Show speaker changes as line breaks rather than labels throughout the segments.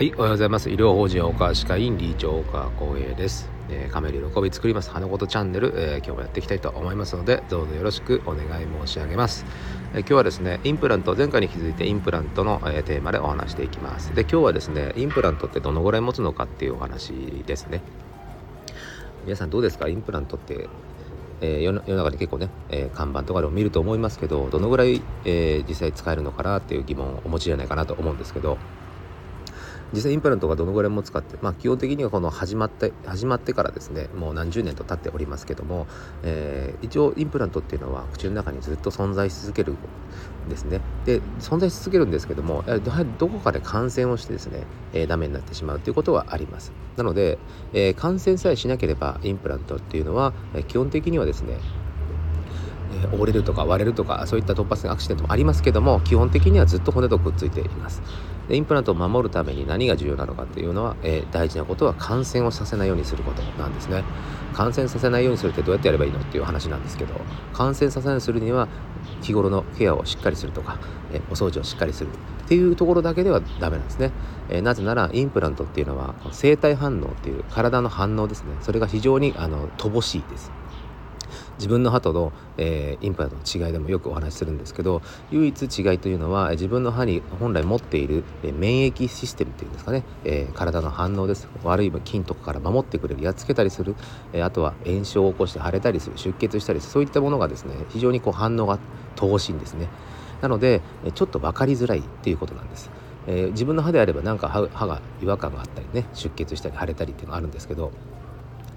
はい、おはようございます。医療法人岡歯科医理事長岡光栄です。えー、カメラ喜び作ります花言チャンネル、えー、今日もやっていきたいと思いますので、どうぞよろしくお願い申し上げます。えー、今日はですね、インプラント前回に気づいてインプラントの、えー、テーマでお話していきます。で、今日はですね、インプラントってどのぐらい持つのかっていうお話ですね。皆さんどうですか？インプラントってえー、世の中で結構ね、えー、看板とかでも見ると思いますけどどのぐらい、えー、実際使えるのかなっていう疑問をお持ちじゃないかなと思うんですけど実際インプラントがどのぐらい持つかって、まあ、基本的にはこの始まって始まってからですねもう何十年と経っておりますけども、えー、一応インプラントっていうのは口の中にずっと存在し続けるんですね。で存在し続けるんですけどもやはりどこかで感染をしてですね、えー、ダメになってしまうということはあります。なので、えー、感染さえしなければインプラントっていうのは、え基本的にはですねえー、折れるとか割れるとかそういった突発的アクシデントもありますけども基本的にはずっと骨とくっついています。でインプラントを守るために何が重要なのかっていうのは、えー、大事なことは感染をさせないようにすることなんですね。感染させないようにするってどうやってやればいいのっていう話なんですけど感染させないようにするには日頃のケアをしっかりするとか、えー、お掃除をしっかりするっていうところだけではダメなんですね、えー、なぜならインプラントっていうのは生体反応っていう体の反応ですね。それが非常にあの乏しいです。自分の歯との、えー、インプラントの違いでもよくお話しするんですけど唯一違いというのは自分の歯に本来持っている、え、免疫システムっていうんですかね、えー、体の反応です。悪い菌とかから守ってくれるやっつけたりする、えあとは炎症を起こして腫れたりする出血したりそういったものがですね非常にこう反応が乏しいんですね。なのでちょっと分かりづらいっていうことなんです。えー、自分の歯であればなんか歯が違和感があったりね出血したり腫れたりっていうのがあるんですけど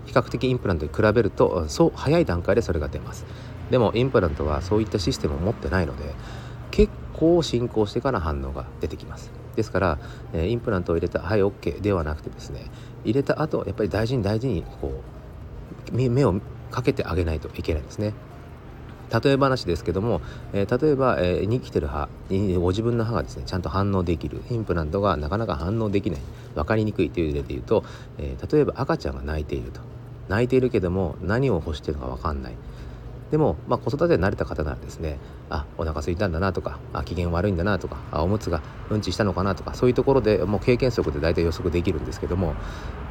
比較的インプラントに比べるとそう早い段階でそれが出ます。でもインプラントはそういったシステムを持ってないので結構進行してから反応が出てきます。ですから、えインプラントを入れたはい OK ではなくてですね入れた後やっぱり大事に大事にこう目をかけてあげないといけないんですね。例え話ですけども、え、例えば、えー、生きてる歯。ご自分の歯がですねちゃんと反応できる。インプラントがなかなか反応できない。分かりにくいという例で言うと、えー、例えば赤ちゃんが泣いていると。泣いているけども何を欲してるのか分かんない。でも、まあ、子育てに慣れた方ならですねあお腹空いたんだなとかあ機嫌悪いんだなとかあおむつがうんちしたのかなとかそういうところでもう経験則で大体予測できるんですけども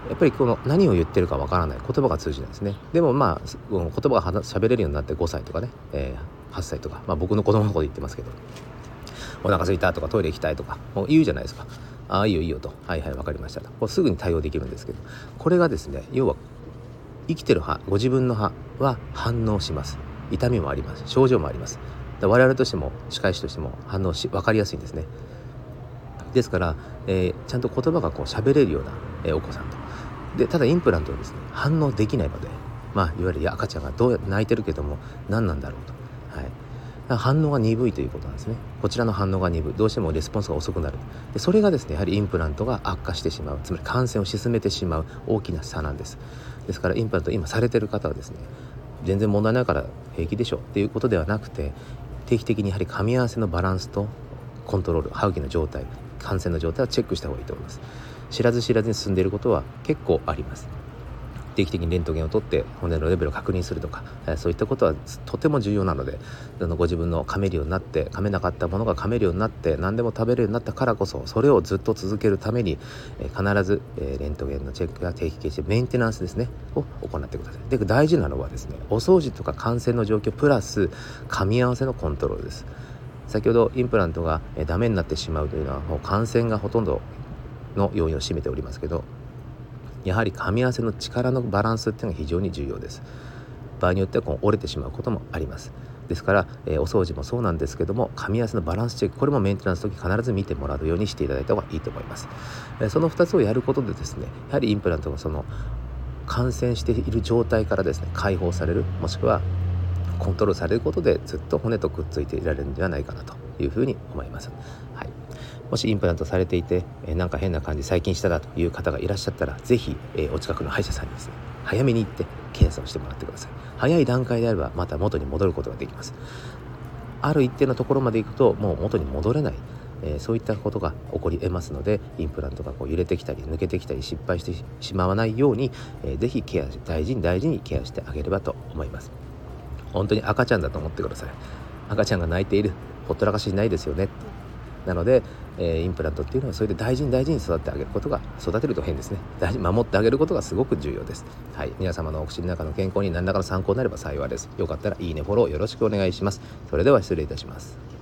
やっぱりこの何を言ってるかわからない。言葉が通じないですね。でもまあ言葉が喋れるようになって5歳とかね、えー、8歳とか、まあ、僕の子供のこと言ってますけど。お腹空いたとかトイレ行きたいとかもう言うじゃないですか。ああいいよいいよと。はいはい分かりましたと。すぐに対応できるんですけど。これがですね要は生きてる歯ご自分の歯は反応します。痛みもあります。症状もあります。我々としても歯科医師としても反応し分かりやすいんですね。ですから、えー、ちゃんと言葉がこう喋れるような、えー、お子さんと。でただインプラントはですね反応できないのでまあいわゆる赤ちゃんがどう泣いてるけども何なんだろうと、はい、反応が鈍いということなんですね。こちらの反応が鈍い。どうしてもレスポンスが遅くなる。でそれがですねやはりインプラントが悪化してしまう。つまり感染を進めてしまう。大きな差なんです。ですからインプラント今されてる方はですね全然問題ないから平気でしょっていうことではなくて定期的にやはり噛み合わせのバランスとコントロール歯茎の状態感染の状態をチェックした方がいいと思います。知らず知らずに進んでいることは結構あります。定期的にレントゲンを取って骨のレベルを確認するとか、えそういったことはとても重要なのであのご自分の噛めるようになって噛めなかったものが噛めるようになって何でも食べれるようになったからこそそれをずっと続けるために、え必ず、えレントゲンのチェックや定期検診メンテナンスですねを行ってください。で大事なのはですねお掃除とか感染の状況プラス噛み合わせのコントロールです。先ほどインプラントがダメになってしまうというのはもう感染がほとんどの要因を占めておりますけどやはり噛み合わせの力のバランスっていうのが非常に重要です。場合によってはこう折れてしまうこともあります。ですから、えー、お掃除もそうなんですけども噛み合わせのバランスチェックこれもメンテナンスの時必ず見てもらうようにしていただいた方がいいと思います、えー、その2つをやることでですねやはりインプラントがその感染している状態からですね解放されるもしくはコントロールされることでずっと骨とくっついていられるんではないかなというふうに思います。はい。もしインプラントされていて、え、なんか変な感じ最近しただという方がいらっしゃったら是非、え、お近くの歯医者さんにですね早めに行って検査をしてもらってください。早い段階であればまた元に戻ることができます。ある一定のところまで行くともう元に戻れない。えー、そういったことが起こり得ますのでインプラントがこう揺れてきたり抜けてきたり失敗してしまわないように、えー、ぜひケア大事に大事にケアしてあげればと思います。本当に赤ちゃんだと思ってください。赤ちゃんが泣いている。ほったらかしないですよね。なので、えー、インプラントっていうのはそれで大事に大事に育ててあげることが育てると変ですね。大事守ってあげることがすごく重要です。はい。皆様のお口の中の健康に何らかの参考になれば幸いです。よかったらいいねフォローよろしくお願いします。それでは失礼いたします。